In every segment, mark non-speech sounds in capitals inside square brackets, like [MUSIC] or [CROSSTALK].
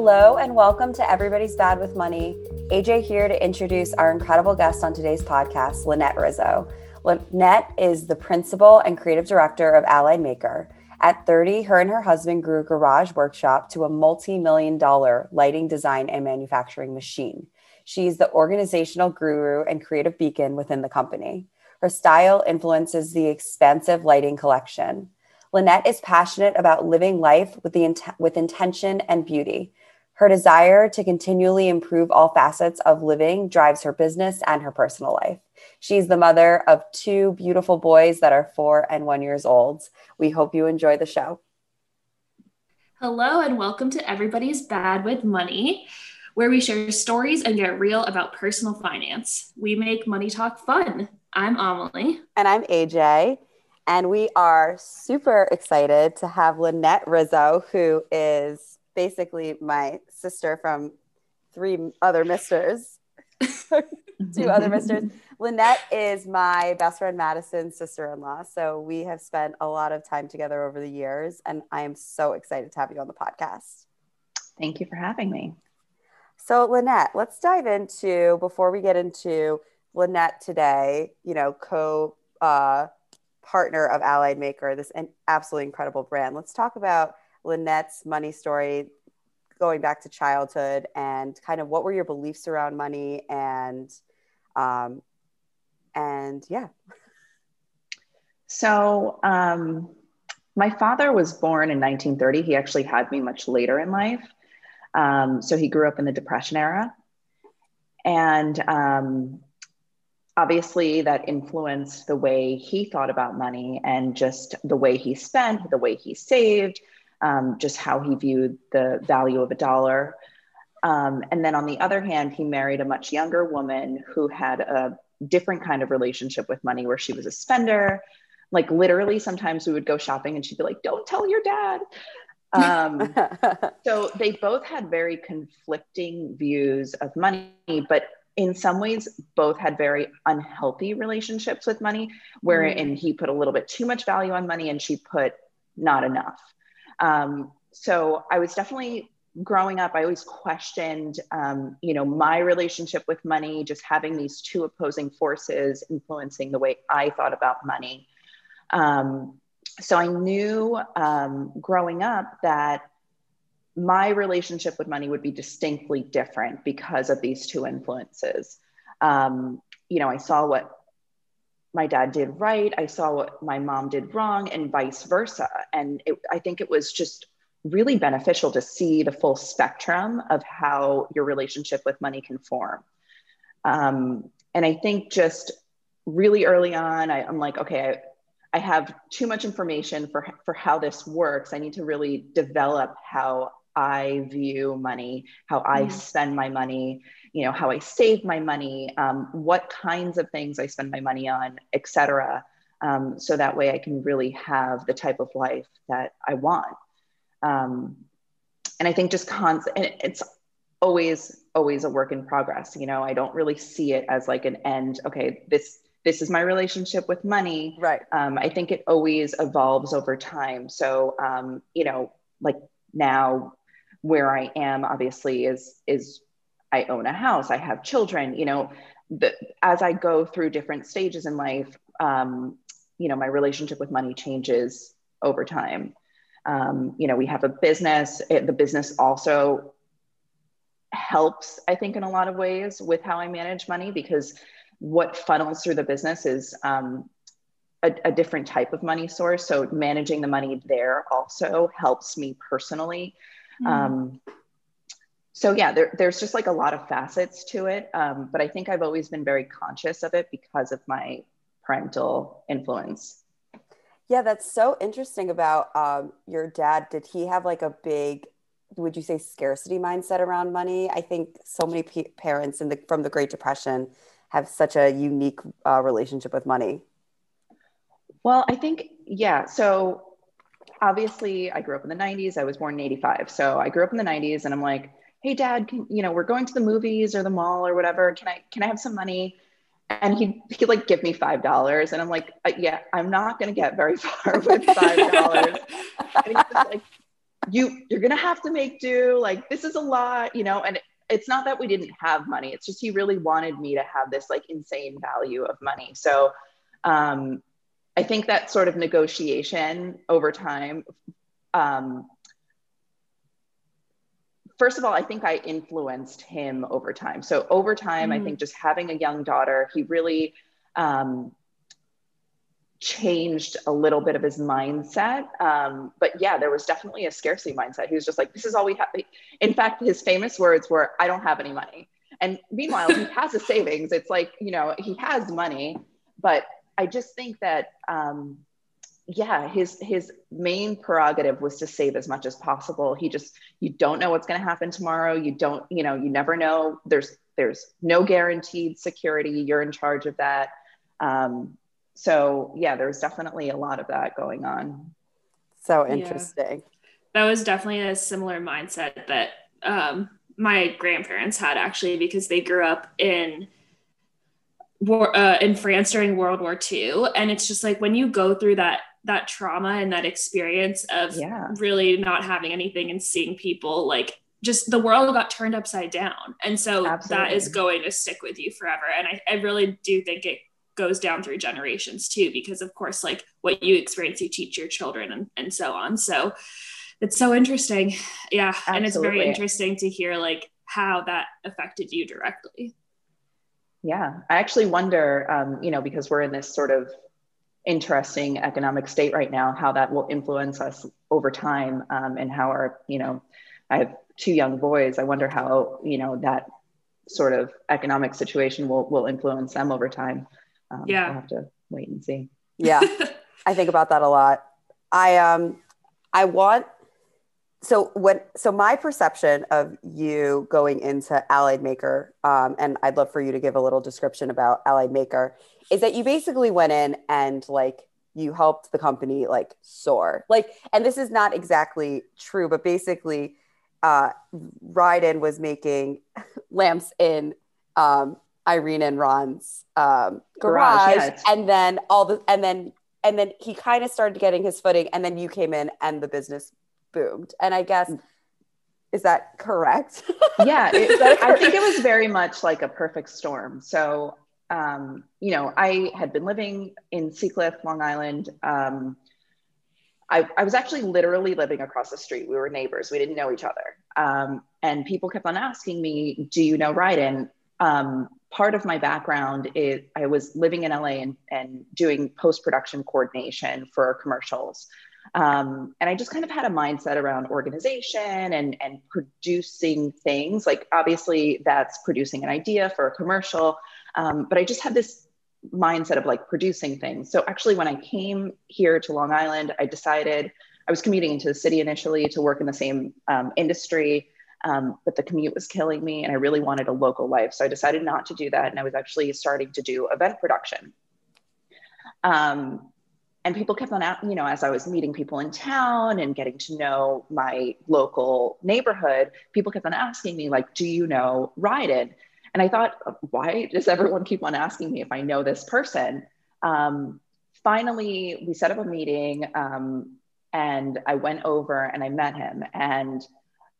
Hello, and welcome to Everybody's Bad with Money. AJ here to introduce our incredible guest on today's podcast, Lynette Rizzo. Lynette is the principal and creative director of Allied Maker. At 30, her and her husband grew a garage workshop to a multi million dollar lighting design and manufacturing machine. She's the organizational guru and creative beacon within the company. Her style influences the expansive lighting collection. Lynette is passionate about living life with, the with intention and beauty. Her desire to continually improve all facets of living drives her business and her personal life. She's the mother of two beautiful boys that are four and one years old. We hope you enjoy the show. Hello, and welcome to Everybody's Bad with Money, where we share stories and get real about personal finance. We make money talk fun. I'm Amelie. And I'm AJ. And we are super excited to have Lynette Rizzo, who is basically my sister from three other misters, [LAUGHS] two other misters. Lynette is my best friend Madison's sister in law. So we have spent a lot of time together over the years, and I am so excited to have you on the podcast. Thank you for having me. So, Lynette, let's dive into before we get into Lynette today, you know, co uh, partner of Allied Maker, this an absolutely incredible brand. Let's talk about Lynette's money story going back to childhood and kind of what were your beliefs around money and um, and yeah. So um, my father was born in 1930 he actually had me much later in life. Um, so he grew up in the depression era. And um, obviously that influenced the way he thought about money and just the way he spent the way he saved um, just how he viewed the value of a dollar. Um, and then on the other hand, he married a much younger woman who had a different kind of relationship with money where she was a spender. Like literally, sometimes we would go shopping and she'd be like, Don't tell your dad. Um, [LAUGHS] so they both had very conflicting views of money, but in some ways, both had very unhealthy relationships with money, wherein mm. he put a little bit too much value on money and she put not enough. Um, so I was definitely growing up. I always questioned, um, you know, my relationship with money, just having these two opposing forces influencing the way I thought about money. Um, so I knew um, growing up that my relationship with money would be distinctly different because of these two influences. Um, you know, I saw what my dad did right. I saw what my mom did wrong, and vice versa. And it, I think it was just really beneficial to see the full spectrum of how your relationship with money can form. Um, and I think just really early on, I, am like, okay, I, I have too much information for, for how this works. I need to really develop how I view money, how I mm. spend my money, you know, how I save my money, um, what kinds of things I spend my money on, etc. Um, so that way I can really have the type of life that I want. Um, and I think just constant, it's always, always a work in progress. You know, I don't really see it as like an end. Okay, this this is my relationship with money. Right. Um, I think it always evolves over time. So, um, you know, like now where I am obviously is is I own a house, I have children, you know, the, as I go through different stages in life, um, you know, my relationship with money changes over time. Um, you know, we have a business, it, the business also helps, I think, in a lot of ways with how I manage money because what funnels through the business is um, a, a, different type of money source. So managing the money there also helps me personally Mm. So yeah, there, there's just like a lot of facets to it. Um, but I think I've always been very conscious of it because of my parental influence. Yeah, that's so interesting about um, your dad. Did he have like a big, would you say, scarcity mindset around money? I think so many p- parents in the from the Great Depression have such a unique uh, relationship with money. Well, I think yeah. So obviously I grew up in the 90s. I was born in 85. So I grew up in the 90s and I'm like, hey dad, can, you know, we're going to the movies or the mall or whatever. Can I, can I have some money? And he he like give me five dollars, and I'm like, uh, yeah, I'm not gonna get very [LAUGHS] far with five dollars. like, you you're gonna have to make do. Like this is a lot, you know. And it's not that we didn't have money. It's just he really wanted me to have this like insane value of money. So um, I think that sort of negotiation over time. Um, first of all, I think I influenced him over time. So over time, mm. I think just having a young daughter, he really um, changed a little bit of his mindset. Um, but yeah, there was definitely a scarcity mindset. He was just like, this is all we have. In fact, his famous words were, I don't have any money. And meanwhile, he [LAUGHS] has a savings. It's like, you know, he has money, but I just think that, um, yeah, his his main prerogative was to save as much as possible. He just you don't know what's going to happen tomorrow. You don't, you know, you never know. There's there's no guaranteed security. You're in charge of that. Um, so yeah, there's definitely a lot of that going on. So interesting. Yeah. That was definitely a similar mindset that um, my grandparents had actually because they grew up in war uh, in France during World War II, and it's just like when you go through that that trauma and that experience of yeah. really not having anything and seeing people like just the world got turned upside down. And so Absolutely. that is going to stick with you forever. And I, I really do think it goes down through generations too because of course like what you experience you teach your children and, and so on. So it's so interesting. Yeah. Absolutely. and it's very interesting to hear like how that affected you directly. Yeah. I actually wonder um, you know because we're in this sort of interesting economic state right now how that will influence us over time um, and how our you know i have two young boys. I wonder how you know that sort of economic situation will will influence them over time. Um, yeah. We'll have to wait and see. Yeah i think about that a lot. I um i want so when so my perception of you going into allied maker um, and i'd love for you to give a little description about allied maker is that you basically went in and like you helped the company like soar like and this is not exactly true but basically uh Ryden was making [LAUGHS] lamps in um Irene and Ron's um, garage, garage and then all the and then and then he kind of started getting his footing, and then you came in and the business boomed. And I guess is that correct? [LAUGHS] yeah, it? I think it was very much like a perfect storm. So um, you know, I had been living in Seacliff, Long Island. Um, I, I, was actually literally living across the street. We were neighbors. We didn't know each other. Um, and people kept on asking me, "Do you know Ryden?" Um, part of my background is I was living in LA and, and doing post production coordination for commercials. Um, and I just kind of had a mindset around organization and, and producing things. Like, obviously, that's producing an idea for a commercial. Um, but I just had this mindset of like producing things. So, actually, when I came here to Long Island, I decided I was commuting into the city initially to work in the same um, industry. Um, but the commute was killing me and I really wanted a local life. So I decided not to do that. And I was actually starting to do event production. Um, and people kept on out, you know, as I was meeting people in town and getting to know my local neighborhood, people kept on asking me, like, do you know Ryden? And I thought, why does everyone keep on asking me if I know this person? Um, finally, we set up a meeting um, and I went over and I met him. And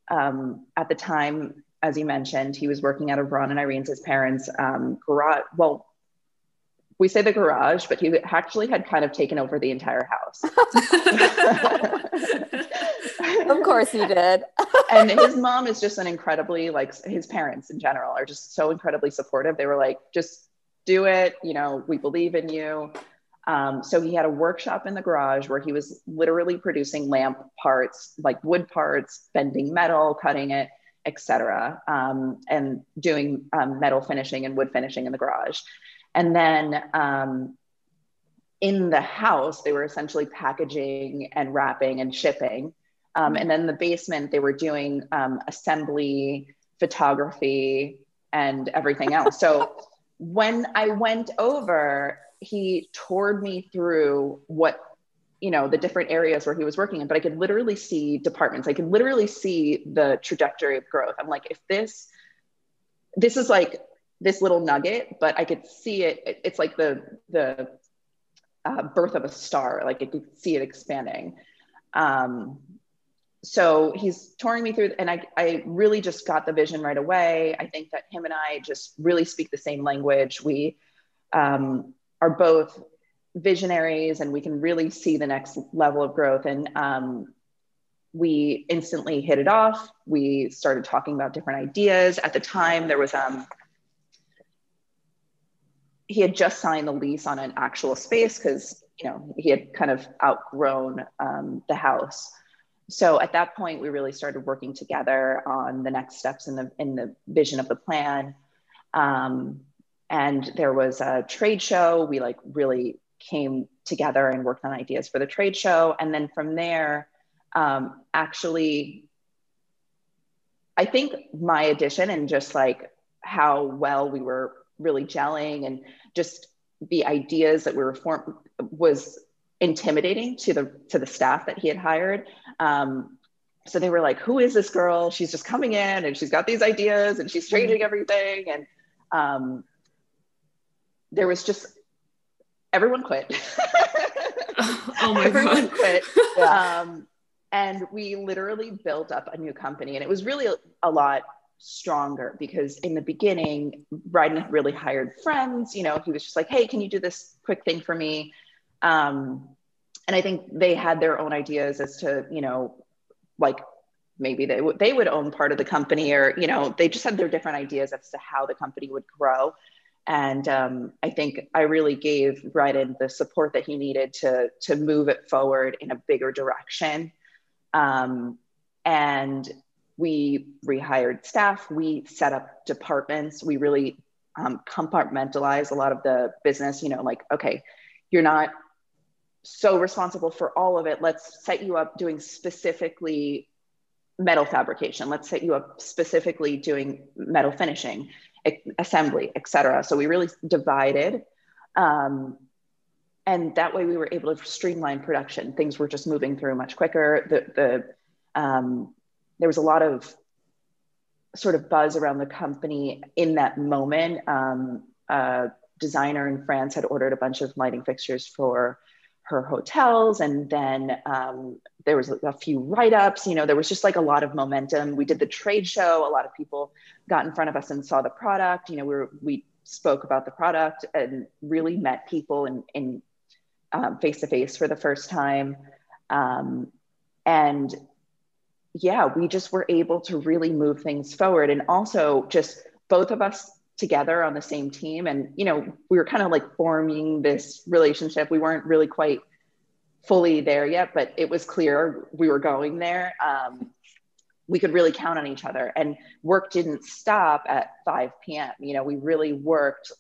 um, at the time, as you mentioned, he was working out of Ron and Irene's his parents' um, garage. Well, we say the garage, but he actually had kind of taken over the entire house. [LAUGHS] of course he did. [LAUGHS] and his mom is just an incredibly like his parents in general are just so incredibly supportive. They were like, just do it. You know, we believe in you. Um, so he had a workshop in the garage where he was literally producing lamp parts, like wood parts, bending metal, cutting it, etc., um, and doing um, metal finishing and wood finishing in the garage. And then um, in the house, they were essentially packaging and wrapping and shipping. Um, and then the basement, they were doing um, assembly, photography, and everything else. So when I went over, he toured me through what you know the different areas where he was working in but i could literally see departments i could literally see the trajectory of growth i'm like if this this is like this little nugget but i could see it it's like the the uh, birth of a star like i could see it expanding. Um, so he's touring me through and I, I really just got the vision right away. I think that him and i just really speak the same language. We um, are both visionaries and we can really see the next level of growth. And um, we instantly hit it off. We started talking about different ideas. At the time there was um, he had just signed the lease on an actual space because you know he had kind of outgrown um, the house. So at that point we really started working together on the next steps in the in the vision of the plan. Um, and there was a trade show. We like really came together and worked on ideas for the trade show. And then from there um, actually i think my addition and just like how well we were really gelling and just the ideas that we were form was intimidating to the to the staff that he had hired. Um, so they were like who is this girl? She's just coming in and she's got these ideas and she's changing everything. And um, there was just everyone quit. [LAUGHS] Oh my everyone god. quit. [LAUGHS] Yeah. um, and we literally built up a new company and it was really a lot stronger because in the beginning Ryden had really hired friends you know he was just like hey can you do this quick thing for me um, and I think they had their own ideas as to, you know, like maybe they, w- they would own part of the company or, you know, they just had their different ideas as to how the company would grow. And um, I think I really gave Ryden the support that he needed to, to move it forward in a bigger direction. Um, and we rehired staff, we set up departments, we really um, compartmentalize a lot of the business, you know, like, okay, you're not so responsible for all of it. Let's set you up doing specifically metal fabrication. Let's set you up specifically doing metal finishing, assembly, etc. So we really divided. Um, and that way we were able to streamline production. Things were just moving through much quicker. The, the um, there was a lot of sort of buzz around the company in that moment. Um, a designer in France had ordered a bunch of lighting fixtures for her hotels and then um, there was a few write-ups you know there was just like a lot of momentum. We did the trade show. A lot of people got in front of us and saw the product. You know we were, we spoke about the product and really met people in, in um, face-to-face for the first time. Um, and yeah we just were able to really move things forward. And also just both of us together on the same team and you know we were kind of like forming this relationship. We weren't really quite fully there yet but it was clear we were going there. Um, we could really count on each other and work didn't stop at 5 p.m you know we really worked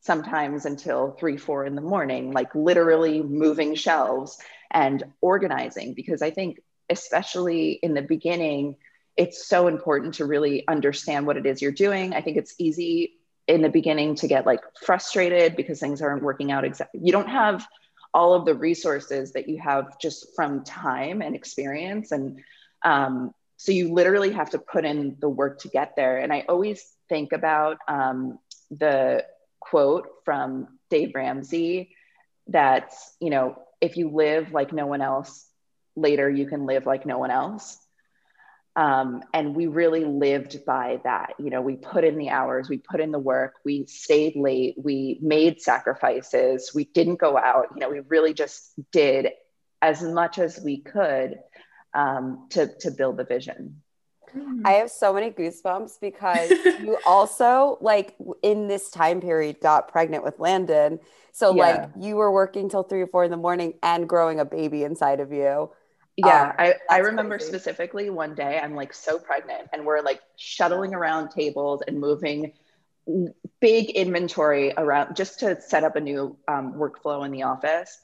sometimes until 3 4 in the morning like literally moving shelves and organizing because i think especially in the beginning it's so important to really understand what it is you're doing. I think it's easy in the beginning to get like frustrated because things aren't working out exactly. You don't have all of the resources that you have just from time and experience. And um, so you literally have to put in the work to get there. And I always think about um, the quote from Dave Ramsey that, you know, if you live like no one else, later you can live like no one else. Um, and we really lived by that. You know, we put in the hours, we put in the work, we stayed late, we made sacrifices, we didn't go out. You know, we really just did as much as we could um, to to build the vision. I have so many goosebumps because you [LAUGHS] also like in this time period got pregnant with Landon. So yeah. like you were working till three or four in the morning and growing a baby inside of you. Yeah, um, I, I remember crazy. specifically one day I'm like so pregnant and we're like shuttling around tables and moving big inventory around just to set up a new um, workflow in the office.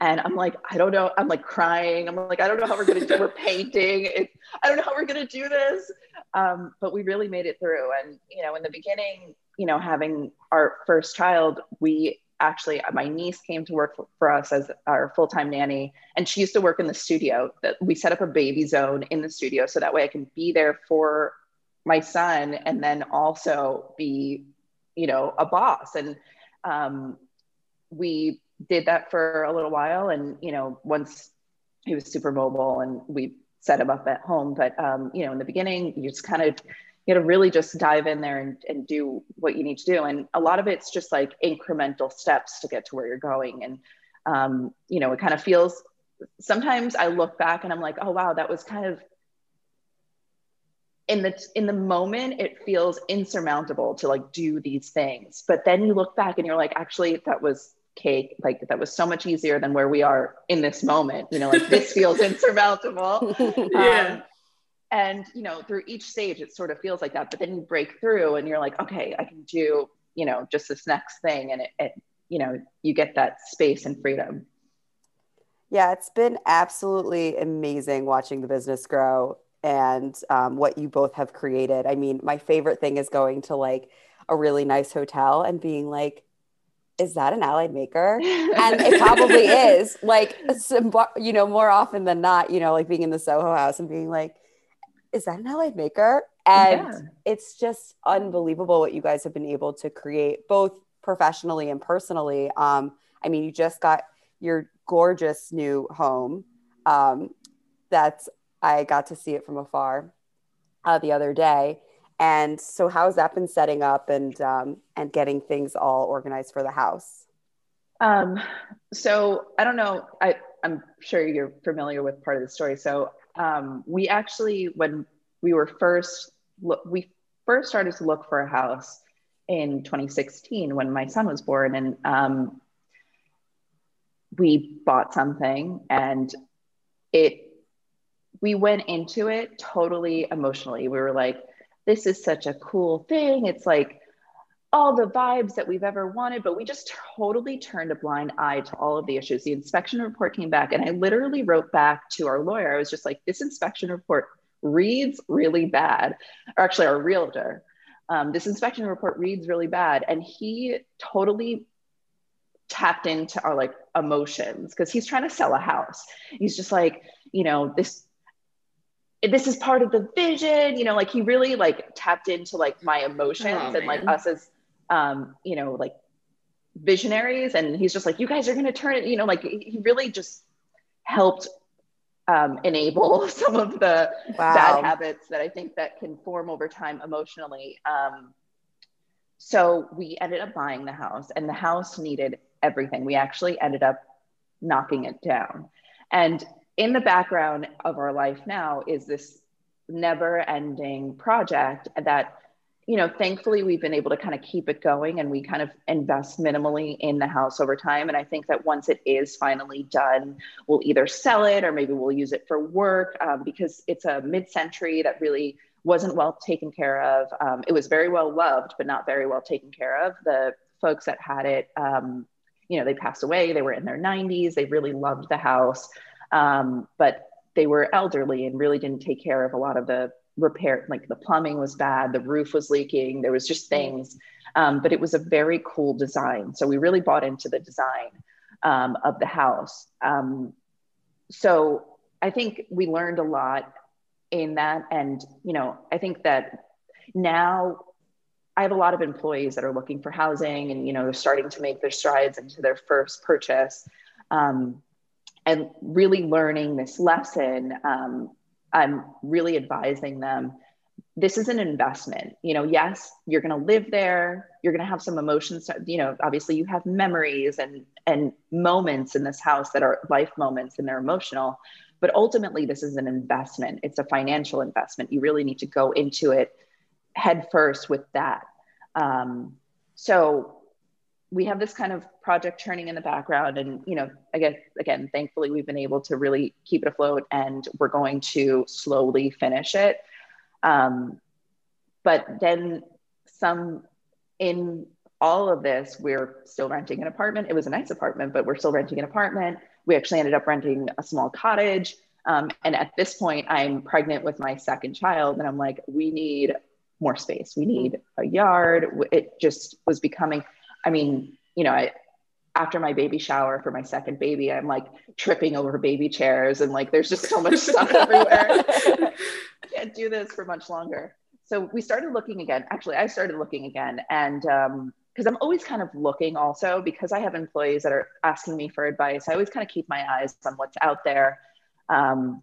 And I'm like, I don't know. I'm like crying. I'm like, I don't know how we're gonna do. We're [LAUGHS] painting. It, I don't know how we're gonna do this. Um, but we really made it through. And you know, in the beginning, you know, having our first child, we actually my niece came to work for, for us as our full-time nanny and she used to work in the studio that we set up a baby zone in the studio so that way i can be there for my son and then also be you know a boss and um, we did that for a little while and you know once he was super mobile and we set him up at home. But um, you know, in the beginning, you just kind of you got to really just dive in there and, and do what you need to do. And a lot of it's just like incremental steps to get to where you're going. And um, you know, it kind of feels sometimes I look back and I'm like, oh wow, that was kind of in the in the moment it feels insurmountable to like do these things. But then you look back and you're like actually that was cake. Like that was so much easier than where we are in this moment. You know like this feels [LAUGHS] insurmountable. Yeah. Um, and you know through each stage it sort of feels like that but then you break through and you're like okay i can do you know just this next thing and it, it you know you get that space and freedom yeah it's been absolutely amazing watching the business grow and um, what you both have created i mean my favorite thing is going to like a really nice hotel and being like is that an allied maker? And it probably [LAUGHS] is. Like, some, you know, more often than not, you know, like being in the Soho house and being like, is that an allied maker? And yeah. it's just unbelievable what you guys have been able to create, both professionally and personally. Um, I mean, you just got your gorgeous new home. Um, that's I got to see it from afar uh, the other day. And so, how's that been setting up and um, and getting things all organized for the house? Um, so I don't know. I I'm sure you're familiar with part of the story. So um, we actually, when we were first, we first started to look for a house in 2016 when my son was born, and um, we bought something, and it. We went into it totally emotionally. We were like, this is such a cool thing. It's like all the vibes that we've ever wanted, but we just totally turned a blind eye to all of the issues. The inspection report came back, and I literally wrote back to our lawyer. I was just like, this inspection report reads really bad, or actually, our realtor. Um, this inspection report reads really bad. And he totally tapped into our like emotions because he's trying to sell a house. He's just like, you know, this this is part of the vision you know like he really like tapped into like my emotions oh, and like us as um you know like visionaries. And he's just like you guys are going to turn it you know like he really just helped um, enable [LAUGHS] some of the wow. bad habits that i think that can form over time emotionally. Um, so we ended up buying the house and the house needed everything. We actually ended up knocking it down. And in the background of our life now is this never ending project that you know thankfully we've been able to kind of keep it going and we kind of invest minimally in the house over time. And i think that once it is finally done we'll either sell it or maybe we'll use it for work um, because it's a mid-century that really wasn't well taken care of. Um, it was very well loved but not very well taken care of. The folks that had it um, you know they passed away. They were in their 90s they really loved the house. Um, but they were elderly and really didn't take care of a lot of the repair like the plumbing was bad the roof was leaking there was just things. Um, but it was a very cool design. So we really bought into the design um, of the house. Um, so i think we learned a lot in that. And you know i think that now i have a lot of employees that are looking for housing and you know they're starting to make their strides into their first purchase. Um, and really learning this lesson, um, I'm really advising them this is an investment. You know, yes, you're going to live there. You're going to have some emotions. You know, obviously, you have memories and and moments in this house that are life moments and they're emotional. But ultimately, this is an investment. It's a financial investment. You really need to go into it head first with that. Um, so we have this kind of project churning in the background and you know again again thankfully we've been able to really keep it afloat and we're going to slowly finish it. Um, but then some in all of this we're still renting an apartment. It was a nice apartment but we're still renting an apartment. We actually ended up renting a small cottage. Um, and at this point i'm pregnant with my second child and i'm like we need more space. We need a yard. It just was becoming I mean, you know, I, after my baby shower for my second baby, I'm like tripping over baby chairs and like there's just so much [LAUGHS] stuff everywhere. Can't do this for much longer. So we started looking again. Actually, I started looking again, and um, because I'm always kind of looking also because I have employees that are asking me for advice. I always kind of keep my eyes on what's out there. Um,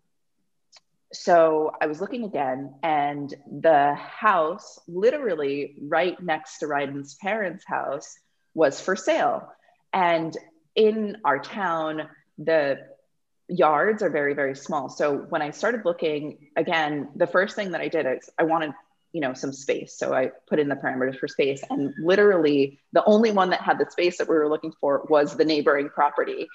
so I was looking again, and the house, literally right next to Ryden's parents' house, was for sale. And in our town, the yards are very, very small. So when I started looking again, the first thing that I did is I wanted, you know, some space. So I put in the parameters for space, and literally the only one that had the space that we were looking for was the neighboring property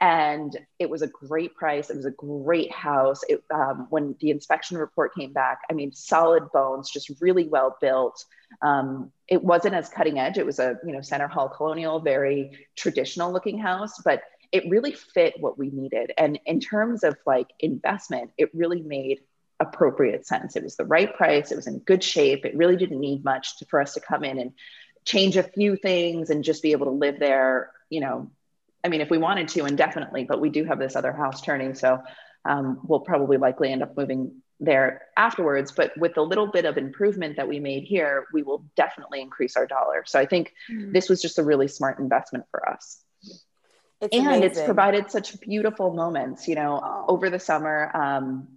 and it was a great price. It was a great house. It, um, when the inspection report came back, I mean, solid bones, just really well built. Um, it wasn't as cutting edge. It was a you know center hall colonial, very traditional looking house, but it really fit what we needed. And in terms of like investment, it really made appropriate sense. It was the right price. It was in good shape. It really didn't need much to, for us to come in and change a few things and just be able to live there, you know, I mean, if we wanted to, indefinitely, but we do have this other house turning. So um, we'll probably likely end up moving there afterwards. But with the little bit of improvement that we made here, we will definitely increase our dollar. So I think mm. this was just a really smart investment for us. It's and amazing. it's provided such beautiful moments, you know, oh. over the summer. Um,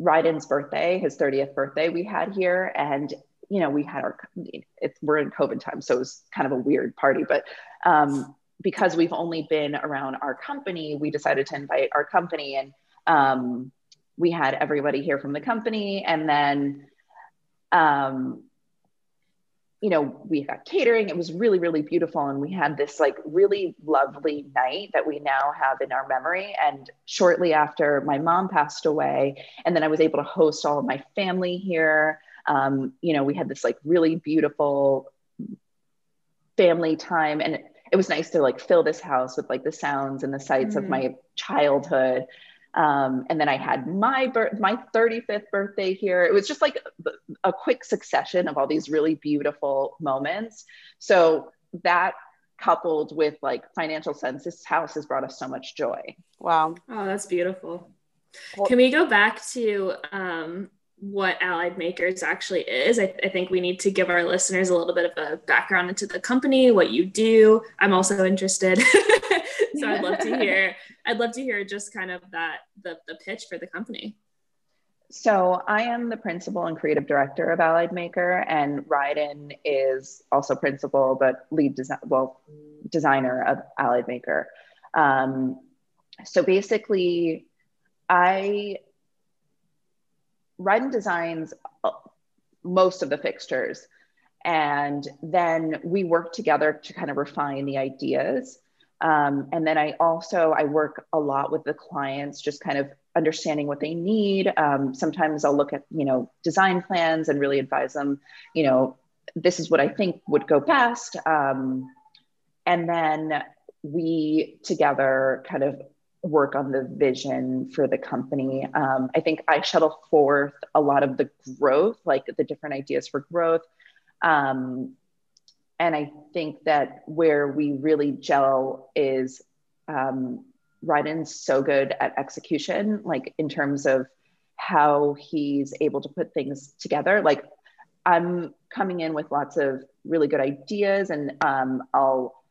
Ryden's birthday, his 30th birthday, we had here. And, you know, we had our, it's, we're in COVID time, so it was kind of a weird party, but um, because we've only been around our company, we decided to invite our company and um, we had everybody here from the company. And then, um, you know, we got catering. It was really, really beautiful. And we had this like really lovely night that we now have in our memory. And shortly after my mom passed away, and then I was able to host all of my family here. Um, you know, we had this like really beautiful family time. And it was nice to like fill this house with like the sounds and the sights mm-hmm. of my childhood. Um, and then I had my birth, my 35th birthday here. It was just like a quick succession of all these really beautiful moments. So that coupled with like financial sense, this house has brought us so much joy. Wow. Oh, that's beautiful. Well, Can we go back to um, what Allied Makers actually is. I, I, think we need to give our listeners a little bit of a background into the company, what you do. I'm also interested. [LAUGHS] so I'd love to [LAUGHS] hear, I'd love to hear just kind of that, the, the pitch for the company. So I am the principal and creative director of Allied Maker and Ryden is also principal, but lead design, well, designer of Allied Maker. Um, so basically I Ryden designs uh, most of the fixtures. And then we work together to kind of refine the ideas. Um, and then I also, I work a lot with the clients, just kind of understanding what they need. Um, sometimes I'll look at, you know, design plans and really advise them, you know, this is what I think would go best. Um, and then we together kind of work on the vision for the company. Um, I think I shuttle forth a lot of the growth, like the different ideas for growth. Um, and I think that where we really gel is um, Ryden's so good at execution, like in terms of how he's able to put things together. Like I'm coming in with lots of really good ideas, and um, I'll,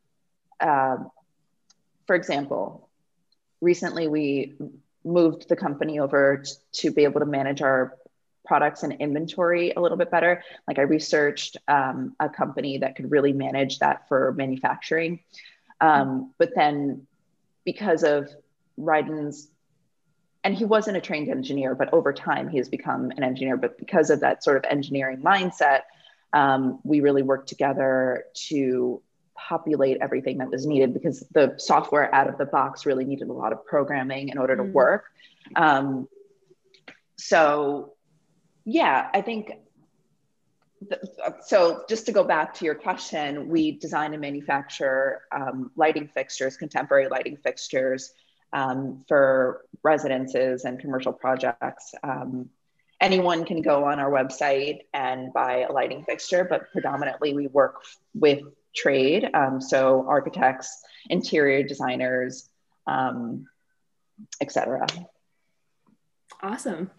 uh, for example, recently we moved the company over to be able to manage our products and inventory a little bit better. Like I researched um, a company that could really manage that for manufacturing. Um, but then because of Ryden's, and he wasn't a trained engineer, but over time he has become an engineer. But because of that sort of engineering mindset, um, we really worked together to populate everything that was needed because the software out of the box really needed a lot of programming in order to mm. work. Um, so, yeah, I think. so, just to go back to your question, we design and manufacture um, lighting fixtures, contemporary lighting fixtures um, for residences and commercial projects. Um, anyone can go on our website and buy a lighting fixture, but predominantly we work with trade. Um, so architects, interior designers, um, etc. Awesome.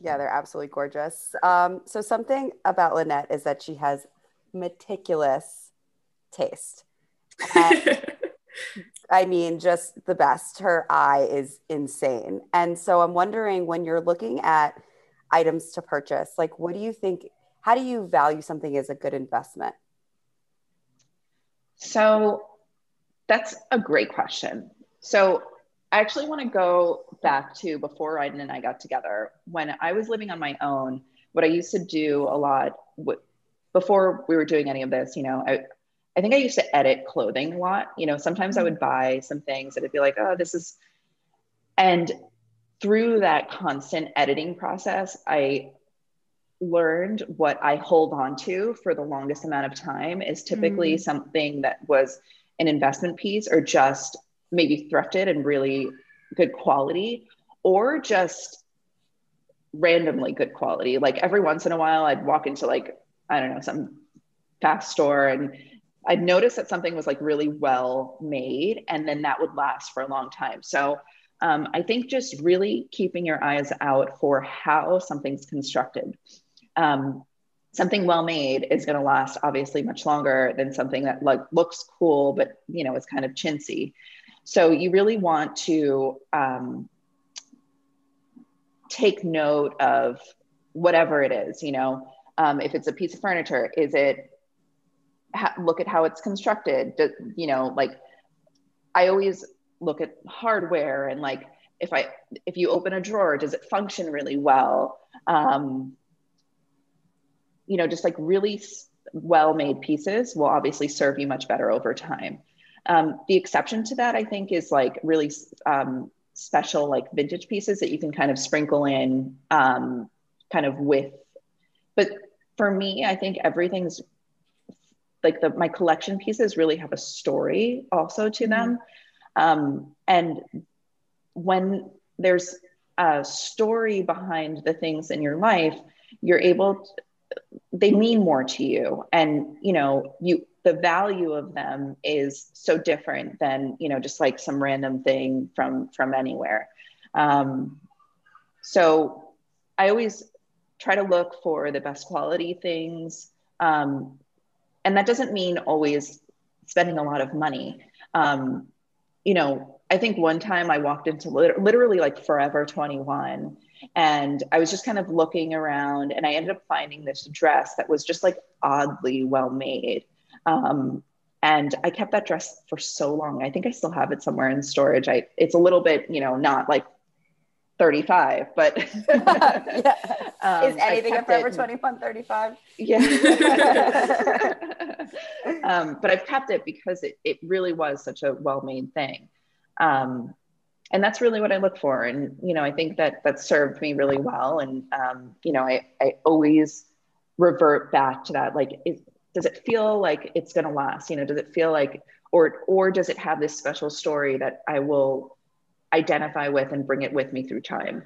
Yeah, they're absolutely gorgeous. Um, so something about Lynette is that she has meticulous taste. And, [LAUGHS] I mean, just the best. Her eye is insane. And so I'm wondering when you're looking at items to purchase, like what do you think? How do you value something as a good investment? So that's a great question. So I actually want to go back to before Ryden and I got together. When I was living on my own, what I used to do a lot before we were doing any of this, you know, I, I think I used to edit clothing a lot. You know, sometimes I would mm-hmm. buy some things that I'd be like, oh, this is, and through that constant editing process, I learned what I hold on to for the longest amount of time is typically mm. something that was an investment piece or just maybe thrifted and really good quality or just randomly good quality. Like every once in a while, I'd walk into like, I don't know, some fast store and I'd notice that something was like really well made and then that would last for a long time. So um, I think just really keeping your eyes out for how something's constructed. Um, something well made is going to last obviously much longer than something that like looks cool but you know is kind of chintzy. So you really want to um, take note of whatever it is. You know, um, if it's a piece of furniture, is it ha- look at how it's constructed. Do, you know, like I always look at hardware and like if I if you open a drawer, does it function really well? Um, you know, just like really well made pieces will obviously serve you much better over time. Um, the exception to that, I think, is like really um, special, like vintage pieces that you can kind of sprinkle in, um, kind of with. But for me, I think everything's like the my collection pieces really have a story also to them um, and when there's a story behind the things in your life you're able to, they mean more to you. And you know you the value of them is so different than you know just like some random thing from from anywhere. Um, so i always try to look for the best quality things. Um, and that doesn't mean always spending a lot of money. Um, you know i think one time i walked into literally like forever 21 and i was just kind of looking around and i ended up finding this dress that was just like oddly well made. Um, and i kept that dress for so long. I think i still have it somewhere in storage. I it's a little bit you know not like 35 but [LAUGHS] yeah. [LAUGHS] um, is anything a forever 21 35 yeah. [LAUGHS] Um, but i've kept it because it, it really was such a well-made thing. Um, and that's really what i look for and you know i think that that served me really well and um, you know I, I always revert back to that like it, does it feel like it's going to last you know does it feel like or or does it have this special story that i will identify with and bring it with me through time.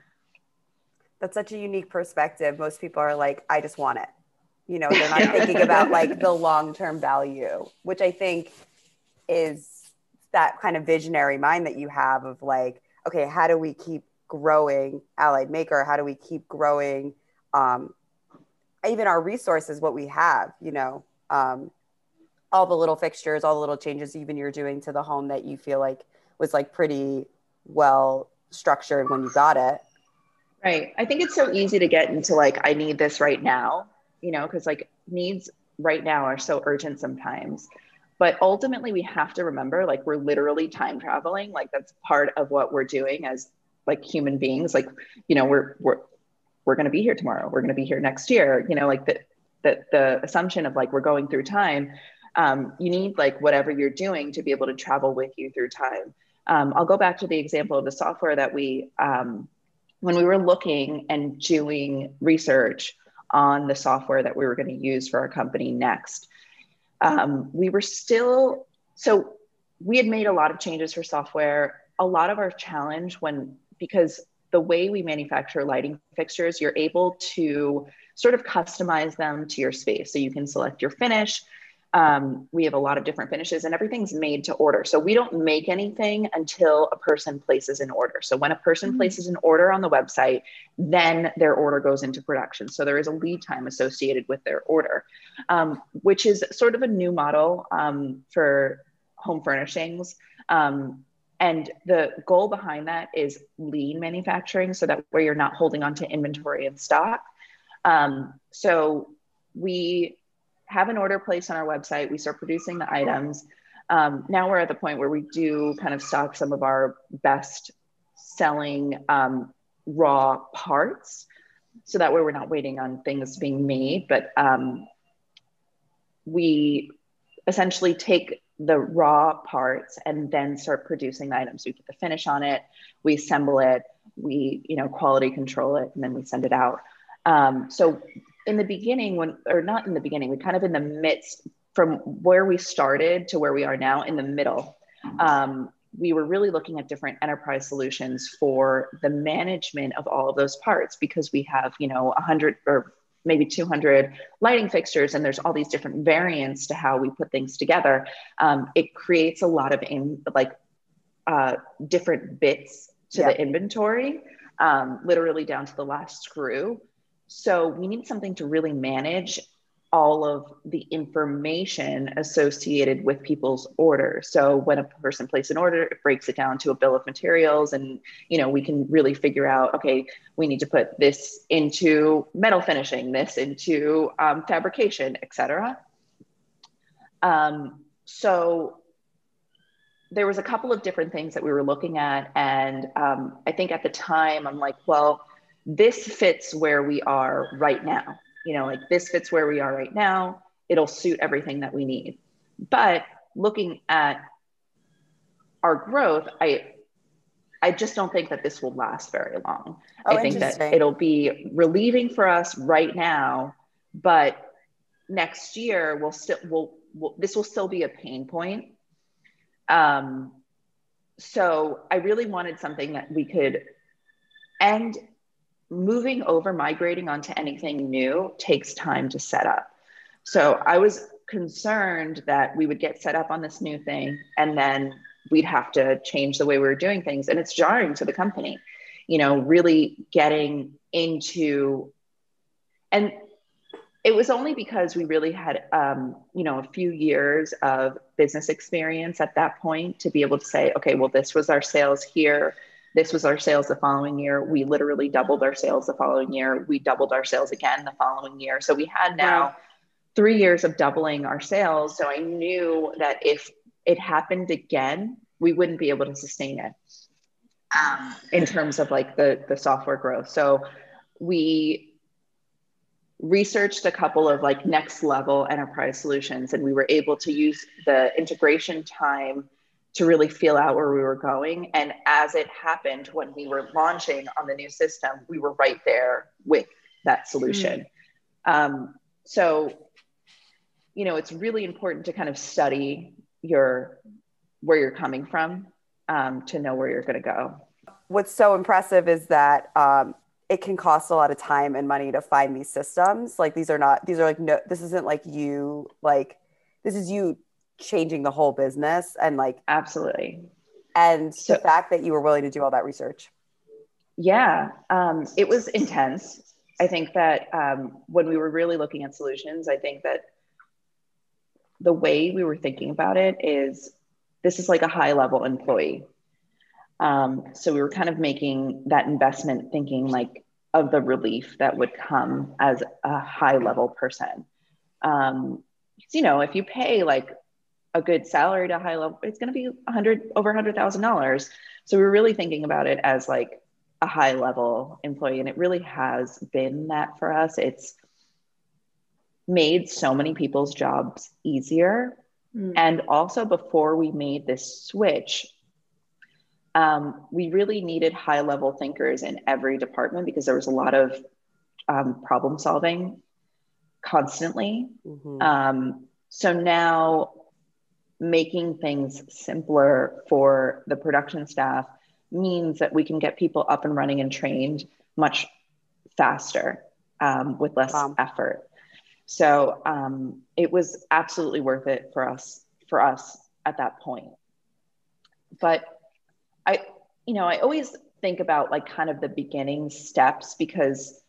That's such a unique perspective. Most people are like, I just want it. You know, they're not [LAUGHS] thinking about like [LAUGHS] the long term value, which I think is that kind of visionary mind that you have of like, okay, how do we keep growing Allied Maker? How do we keep growing um, even our resources, what we have, you know, um, all the little fixtures, all the little changes even you're doing to the home that you feel like was like pretty well structured when you got it. Right. I think it's so easy to get into like, I need this right now, you know, because like needs right now are so urgent sometimes. But ultimately, we have to remember like we're literally time traveling. Like that's part of what we're doing as like human beings. Like, you know, we're, we're, we're going to be here tomorrow. We're going to be here next year. You know, like the, the, the assumption of like we're going through time. Um, you need like whatever you're doing to be able to travel with you through time. Um, I'll go back to the example of the software that we, um, when we were looking and doing research on the software that we were going to use for our company next, um, we were still, so we had made a lot of changes for software. A lot of our challenge when, because the way we manufacture lighting fixtures, you're able to sort of customize them to your space. So you can select your finish, um, we have a lot of different finishes and everything's made to order. So we don't make anything until a person places an order. So when a person mm-hmm. places an order on the website, then their order goes into production. So there is a lead time associated with their order, um, which is sort of a new model um, for home furnishings. Um, and the goal behind that is lean manufacturing so that where you're not holding on to inventory and stock. Um, so we have an order placed on our website, we start producing the items. Um, now we're at the point where we do kind of stock some of our best selling um, raw parts. So that way we're not waiting on things being made, but um, we essentially take the raw parts and then start producing the items. We put the finish on it, we assemble it, we you know quality control it, and then we send it out. Um, so in the beginning, when or not in the beginning, we kind of in the midst from where we started to where we are now in the middle. Um, we were really looking at different enterprise solutions for the management of all of those parts because we have you know 100 or maybe 200 lighting fixtures and there's all these different variants to how we put things together. Um, it creates a lot of in like uh, different bits to the inventory um, literally down to the last screw so we need something to really manage all of the information associated with people's orders. So when a person places an order, it breaks it down to a bill of materials and you know we can really figure out okay, we need to put this into metal finishing, this into um, fabrication, etc. Um, so there was a couple of different things that we were looking at and um, I think at the time I'm like, well, this fits where we are right now you know, like this fits where we are right now. It'll suit everything that we need. But looking at our growth, I I just don't think that this will last very long. Oh, I think that it'll be relieving for us right now, but next year we'll still will will this will still be a pain point. Um, so I really wanted something that we could end moving over, migrating onto anything new takes time to set up. So I was concerned that we would get set up on this new thing and then we'd have to change the way we were doing things. And it's jarring to the company, you know, really getting into, and it was only because we really had, um, you know, a few years of business experience at that point to be able to say, okay, well, this was our sales here this was our sales the following year. We literally doubled our sales the following year. We doubled our sales again the following year. So we had now wow. three years of doubling our sales. So I knew that if it happened again, we wouldn't be able to sustain it um, in terms of like the, the software growth. So we researched a couple of like next level enterprise solutions and we were able to use the integration time to really feel out where we were going. And as it happened when we were launching on the new system, we were right there with that solution. Mm. Um, so, you know, it's really important to kind of study your where you're coming from um, to know where you're going to go. What's so impressive is that um, it can cost a lot of time and money to find these systems. Like these are not these are like no this isn't like you like this is you changing the whole business and like absolutely. and so, the fact that you were willing to do all that research. Yeah um, it was intense. I think that um, when we were really looking at solutions i think that the way we were thinking about it is this is like a high level employee. Um, so we were kind of making that investment thinking like of the relief that would come as a high level person. Um, you know if you pay like a good salary to high level, it's going to be a 100 over a $100,000. So we are really thinking about it as like a high level employee. And it really has been that for us. It's made so many people's jobs easier. Mm. And also, before we made this switch, um, we really needed high level thinkers in every department because there was a lot of um, problem solving constantly. Mm-hmm. Um, so now making things simpler for the production staff means that we can get people up and running and trained much faster um, with less wow. effort. So um, it was absolutely worth it for us for us at that point. But I, you know, I always think about like kind of the beginning steps because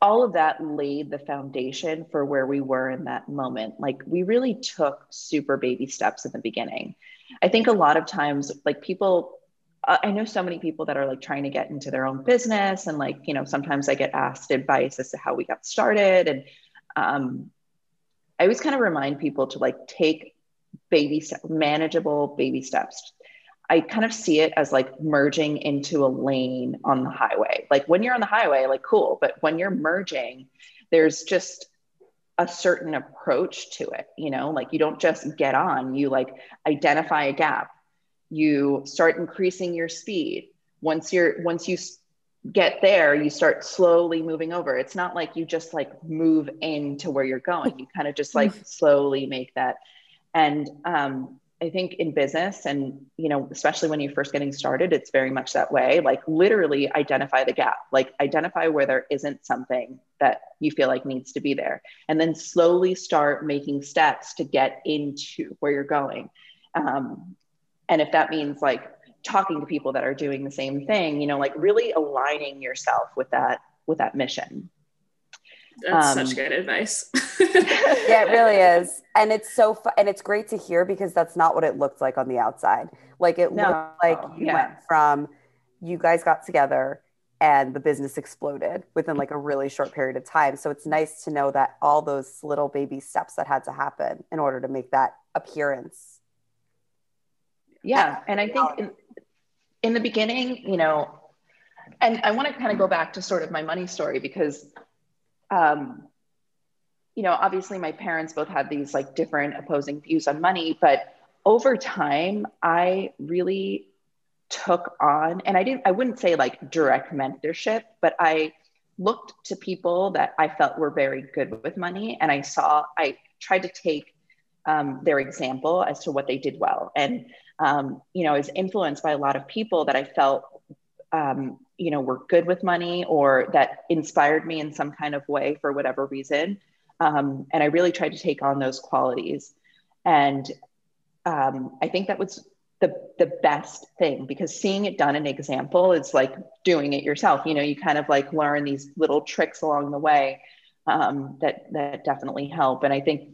all of that laid the foundation for where we were in that moment. Like we really took super baby steps in the beginning. I think a lot of times, like people, I know so many people that are like trying to get into their own business, and like, you know, sometimes I get asked advice as to how we got started. And um, I always kind of remind people to like take baby manageable baby steps I kind of see it as like merging into a lane on the highway. Like when you're on the highway, like cool, but when you're merging, there's just a certain approach to it, you know, like you don't just get on, you like identify a gap. You start increasing your speed. Once you're once you get there, you start slowly moving over. It's not like you just like move into where you're going. You kind of just like slowly make that and um I think in business and you know especially when you're first getting started it's very much that way. Like literally identify the gap. Like identify where there isn't something that you feel like needs to be there. And then slowly start making steps to get into where you're going. Um, and if that means like talking to people that are doing the same thing you know like really aligning yourself with that with that mission that's um, such good advice. [LAUGHS] yeah, it really is. And it's so fu- and it's great to hear because that's not what it looked like on the outside. Like it no. looked like you yeah. went from you guys got together and the business exploded within like a really short period of time. So it's nice to know that all those little baby steps that had to happen in order to make that appearance. Yeah, and I think in, in the beginning, you know, and I want to kind of go back to sort of my money story because um, you know, obviously my parents both had these like different opposing views on money, but over time, I really took on, and I didn't, I wouldn't say like direct mentorship, but I looked to people that I felt were very good with money. And I saw, I tried to take um, their example as to what they did well. And, um, you know, I was influenced by a lot of people that I felt um, you know were good with money or that inspired me in some kind of way for whatever reason. Um, and i really tried to take on those qualities. And um, i think that was the, the best thing because seeing it done in example is like doing it yourself. You know you kind of like learn these little tricks along the way um, that that definitely help. And i think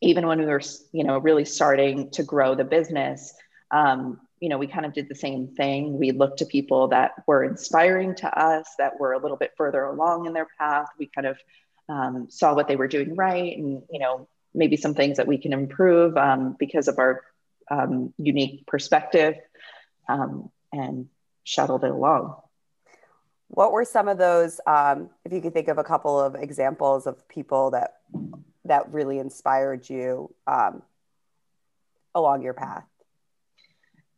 even when we were you know really starting to grow the business um, you know, we kind of did the same thing. We looked to people that were inspiring to us, that were a little bit further along in their path. We kind of um, saw what they were doing right and, you know, maybe some things that we can improve um, because of our um, unique perspective um, and shuttled it along. What were some of those, um, if you could think of a couple of examples of people that that really inspired you um, along your path?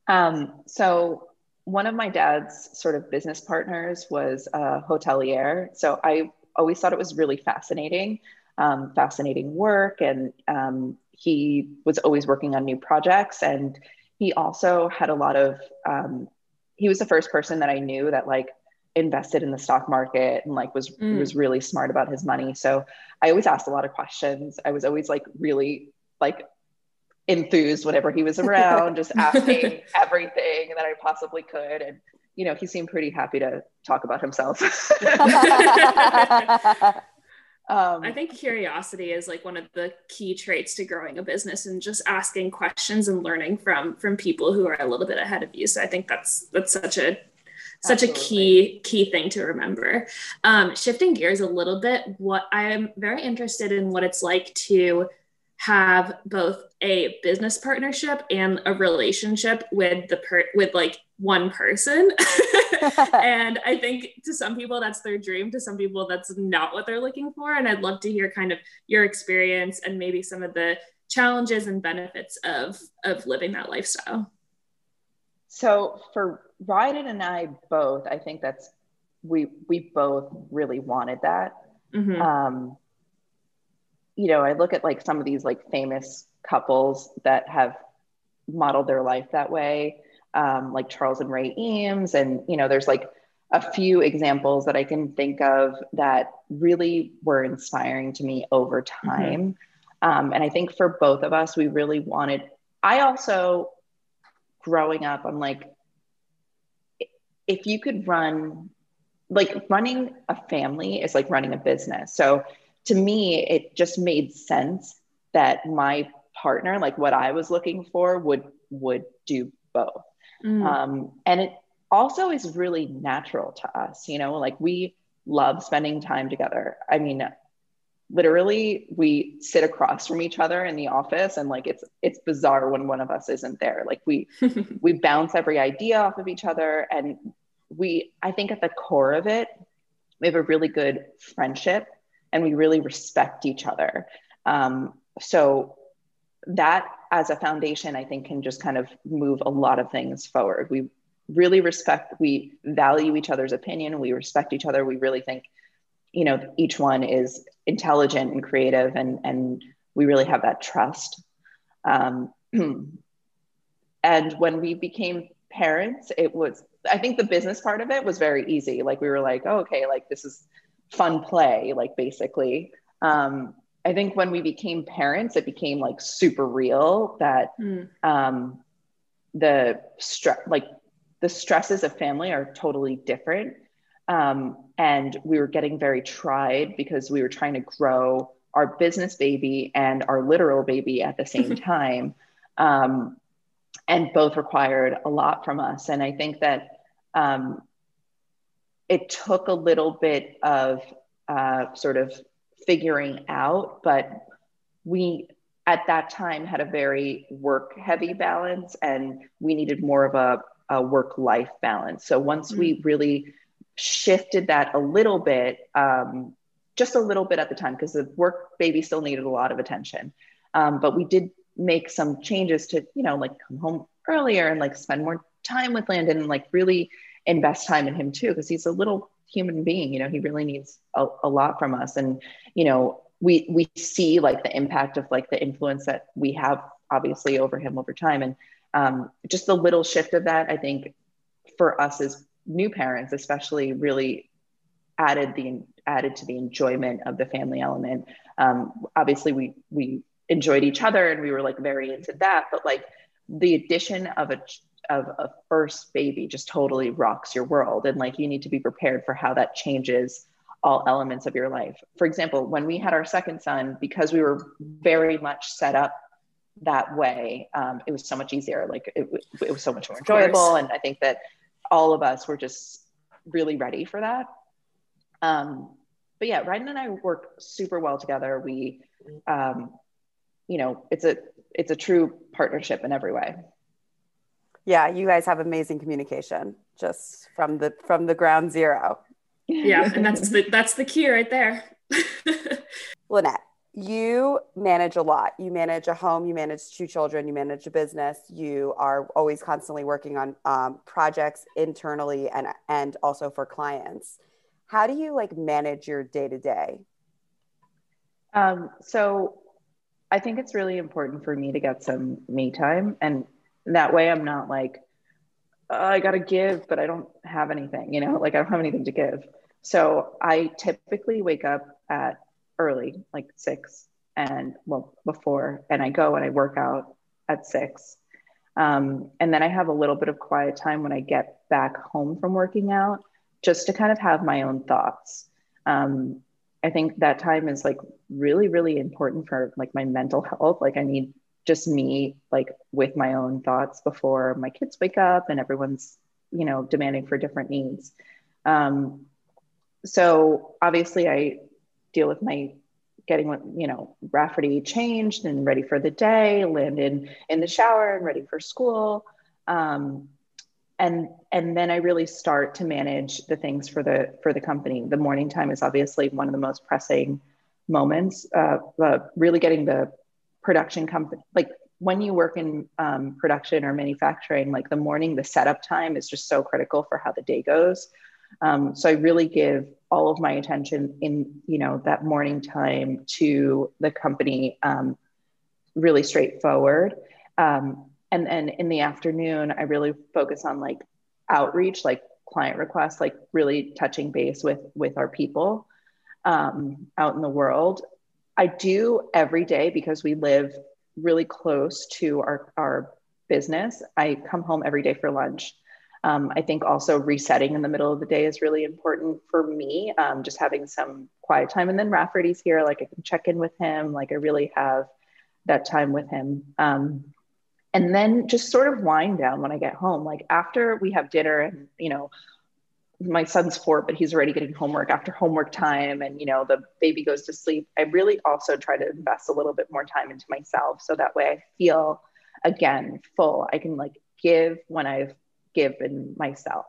Um, so one of my dad's sort of business partners was a hotelier. So I always thought it was really fascinating, um, fascinating work. And um, he was always working on new projects. And he also had a lot of, um, he was the first person that I knew that like invested in the stock market and like was, mm. was really smart about his money. So I always asked a lot of questions. I was always like really like enthused whenever he was around, just [LAUGHS] asking everything that I possibly could. And, you know, he seemed pretty happy to talk about himself. [LAUGHS] Um, I think curiosity is like one of the key traits to growing a business and just asking questions and learning from from people who are a little bit ahead of you. So I think that's that's such a such Absolutely. a key key thing to remember. Um, shifting gears a little bit, what I'm very interested in what it's like to have both a business partnership and a relationship with the per with like one person. [LAUGHS] And i think to some people that's their dream. To some people that's not what they're looking for. And i'd love to hear kind of your experience and maybe some of the challenges and benefits of of living that lifestyle. So for Ryden and i both i think that's we we both really wanted that. Mm-hmm. um you know, I look at like some of these like famous couples that have modeled their life that way, um, like Charles and Ray Eames. And, you know, there's like a few examples that I can think of that really were inspiring to me over mm-hmm. time. Mm-hmm. Um, and I think for both of us, we really wanted, I also, growing up, I'm like, if you could run like running a family is like running a business. So to me, it just made sense that my partner, like what I was looking for, would would do both. Mm. Um, and it also is really natural to us, you know, like we love spending time together. I mean, literally we sit across from each other in the office and like it's it's bizarre when one of us isn't there like we [LAUGHS] we bounce every idea off of each other and we i think at the core of it we have a really good friendship and we really respect each other. Um, so that as a foundation i think can just kind of move a lot of things forward. We really respect we value each other's opinion. We respect each other. We really think you know each one is intelligent and creative and and we really have that trust. Um, [CLEARS THROAT] and when we became parents it was i think the business part of it was very easy. Like we were like oh, okay like this is fun play like basically um, i think when we became parents it became like super real that mm. um, the stress like the stresses of family are totally different um, and we were getting very tried because we were trying to grow our business baby and our literal baby at the same [LAUGHS] time. Um, and both required a lot from us. And I think that um, it took a little bit of uh, sort of figuring out, but we at that time had a very work heavy balance and we needed more of a, a work life balance. So once mm-hmm. we mm. really shifted that a little bit, um, just a little bit at the time, because the work baby still needed a lot of attention. Um, but we did make some changes to, you know, like come home earlier and like spend more time with Landon and like really invest time in him too, because he's a little human being. You know, he really needs a, a lot from us. And, you know, we we see like the impact of like the influence that we have obviously over him over time. And um, just the little shift of that, I think, for us as new parents especially really added the added to the enjoyment of the family element um, obviously we we enjoyed each other and we were like very into that but like the addition of a of a first baby just totally rocks your world and like you need to be prepared for how that changes all elements of your life for example when we had our second son because we were very much set up that way um, it was so much easier like it, it was so much more enjoyable and i think that all of us were just really ready for that. Um, but yeah, Ryden and I work super well together. We, um, you know, it's a it's a true partnership in every way. Yeah, you guys have amazing communication just from the from the ground zero. Yeah, and that's the that's the key right there. [LAUGHS] Lynette, you manage a lot. You manage a home, you manage two children, you manage a business. You are always constantly working on um, projects internally and and also for clients. How do you like manage your day to day? So, I think it's really important for me to get some me time, and that way I'm not like oh, I got to give, but I don't have anything. You know, like I don't have anything to give. So I typically wake up at early, like six, and well, before, and I go and I work out at six. Um, and then I have a little bit of quiet time when I get back home from working out just to kind of have my own thoughts. Um, I think that time is like really, really important for like my mental health. Like I need just me like with my own thoughts before my kids wake up and everyone's, you know, demanding for different needs. Um, so obviously I deal with my getting you know Rafferty changed and ready for the day, Landon in the shower and ready for school. Um, and and then I really start to manage the things for the for the company. The morning time is obviously one of the most pressing moments. Uh, really getting the production company like when you work in um, production or manufacturing, like the morning, the setup time is just so critical for how the day goes. Um, so I really give all of my attention in you know that morning time to the company, um, really straightforward. Um, and then in the afternoon, I really focus on like outreach, like client requests, like really touching base with with our people um, out in the world. I do every day because we live really close to our our business. I come home every day for lunch. Um, I think also resetting in the middle of the day is really important for me. Um, just having some quiet time, and then Rafferty's here, like I can check in with him. Like I really have that time with him. Um, and then just sort of wind down when I get home. Like after we have dinner, and you know, my son's four, but he's already getting homework after homework time, and you know, the baby goes to sleep. I really also try to invest a little bit more time into myself, so that way I feel again full. I can like give when I've given myself.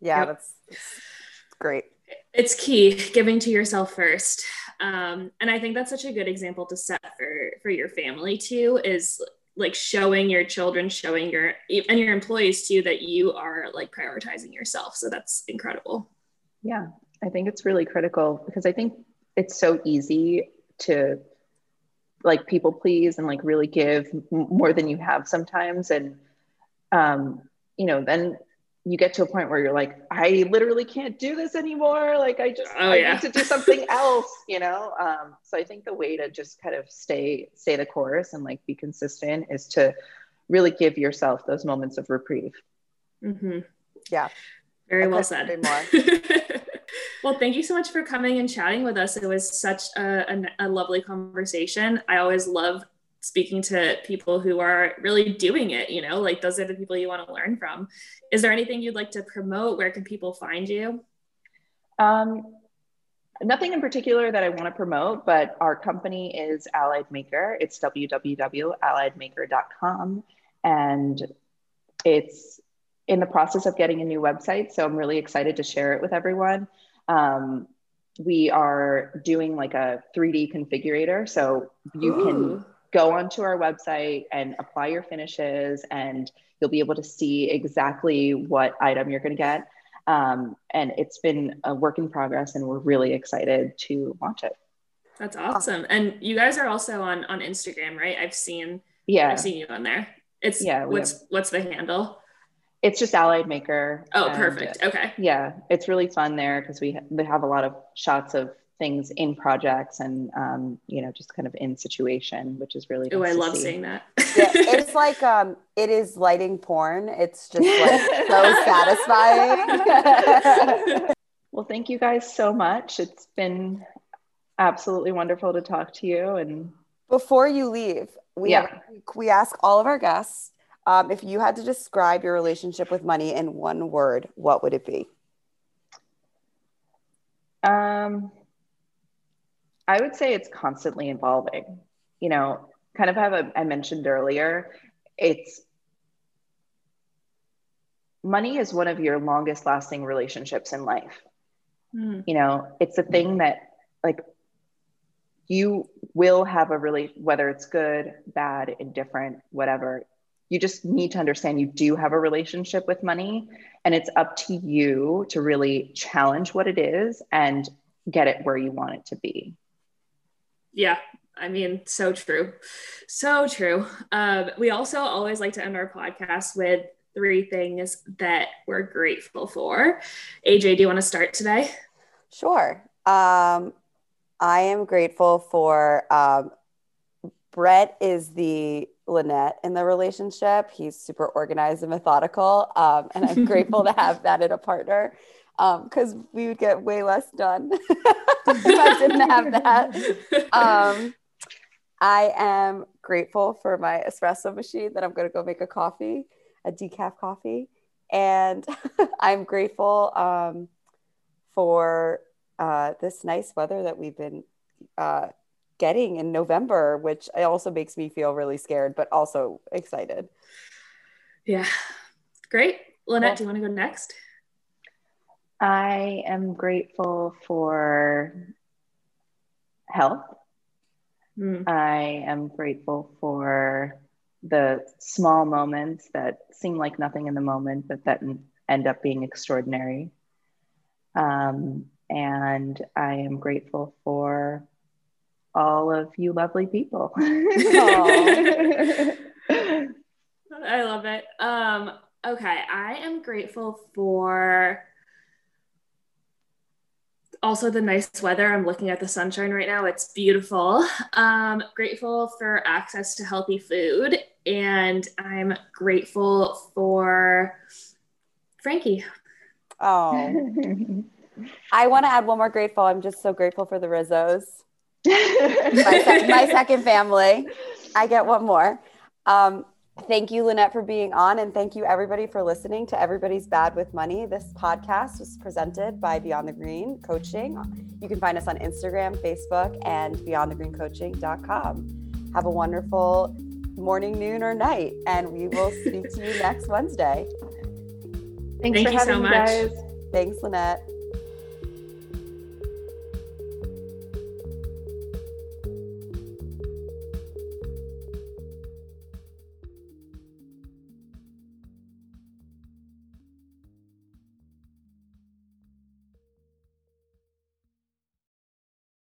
Yeah, yep. that's, that's great. It's key giving to yourself first. Um, and I think that's such a good example to set for for your family too. Is like showing your children, showing your and your employees too that you are like prioritizing yourself. So that's incredible. Yeah, I think it's really critical because I think it's so easy to like people please and like really give more than you have sometimes and um you know then you get to a point where you're like i literally can't do this anymore. Like i just oh, i yeah. need to do something else you know? Um so i think the way to just kind of stay stay the course and like be consistent is to really give yourself those moments of reprieve. Mm-hmm. yeah. Very well said. [LAUGHS] Well thank you so much for coming and chatting with us. It was such a, a, a lovely conversation. I always love speaking to people who are really doing it you know like those are the people you want to learn from. Is there anything you'd like to promote? Where can people find you? Um, nothing in particular that i want to promote but our company is allied maker. It's www.alliedmaker.com and it's in the process of getting a new website so i'm really excited to share it with everyone. Um, we are doing like a 3d configurator so you Ooh. can go onto our website and apply your finishes and you'll be able to see exactly what item you're going to get. Um, and it's been a work in progress and we're really excited to launch it. That's awesome. And you guys are also on on instagram right? I've seen yeah. I've seen you on there. It's yeah what's have, what's the handle? It's just allied maker. Oh perfect. Okay. Yeah it's really fun there because we, they have a lot of shots of things in projects and um, you know just kind of in situation which is really nice oh i love see. seeing that. Yeah, it's [LAUGHS] like um it is lighting porn. It's just like so [LAUGHS] satisfying. Well thank you guys so much. It's been absolutely wonderful to talk to you and before you leave we yeah. have, we ask all of our guests um, if you had to describe your relationship with money in one word what would it be? Um I would say it's constantly evolving. You know, kind of have a, I mentioned earlier, it's money is one of your longest lasting relationships in life. Mm. You know, it's a thing that like you will have a really whether it's good, bad, indifferent, whatever. You just need to understand you do have a relationship with money and it's up to you to really challenge what it is and get it where you want it to be. Yeah, I mean, so true. So true. Um, we also always like to end our podcast with three things that we're grateful for. AJ, do you want to start today? Sure. Um, I am grateful for um, Brett is the Lynette in the relationship. He's super organized and methodical. Um, and I'm grateful to [LAUGHS] have that in a partner because um, we would get way less done [LAUGHS] if I didn't have that. Um, I am grateful for my espresso machine that I'm going to go make a coffee, a decaf coffee. And [LAUGHS] I'm grateful um, for uh, this nice weather that we've been uh, getting in November, which also makes me feel really scared, but also excited. Yeah. Great. Lynette, well, do you want to go next? I am grateful for health. Mm. I am grateful for the small moments that seem like nothing in the moment, but that end up being extraordinary. Um, and I am grateful for all of you lovely people. [LAUGHS] [LAUGHS] I love it. Um, okay, I am grateful for also the nice weather. I'm looking at the sunshine right now. It's beautiful. [LAUGHS] Um, grateful for access to healthy food. And I'm grateful for Frankie. Oh, [LAUGHS] I want to add one more grateful. I'm just so grateful for the Rizzos, [LAUGHS] my, sec- my second family. I get one more. Um, thank you, Lynette, for being on. And thank you, everybody, for listening to Everybody's Bad with Money. This podcast was presented by Beyond the Green Coaching. You can find us on Instagram, Facebook, and beyondthegreencoaching.com. Have a wonderful morning, noon, or night. And we will [LAUGHS] speak to you next Wednesday. Thanks Thank for you having so much. guys. Thanks, Lynette.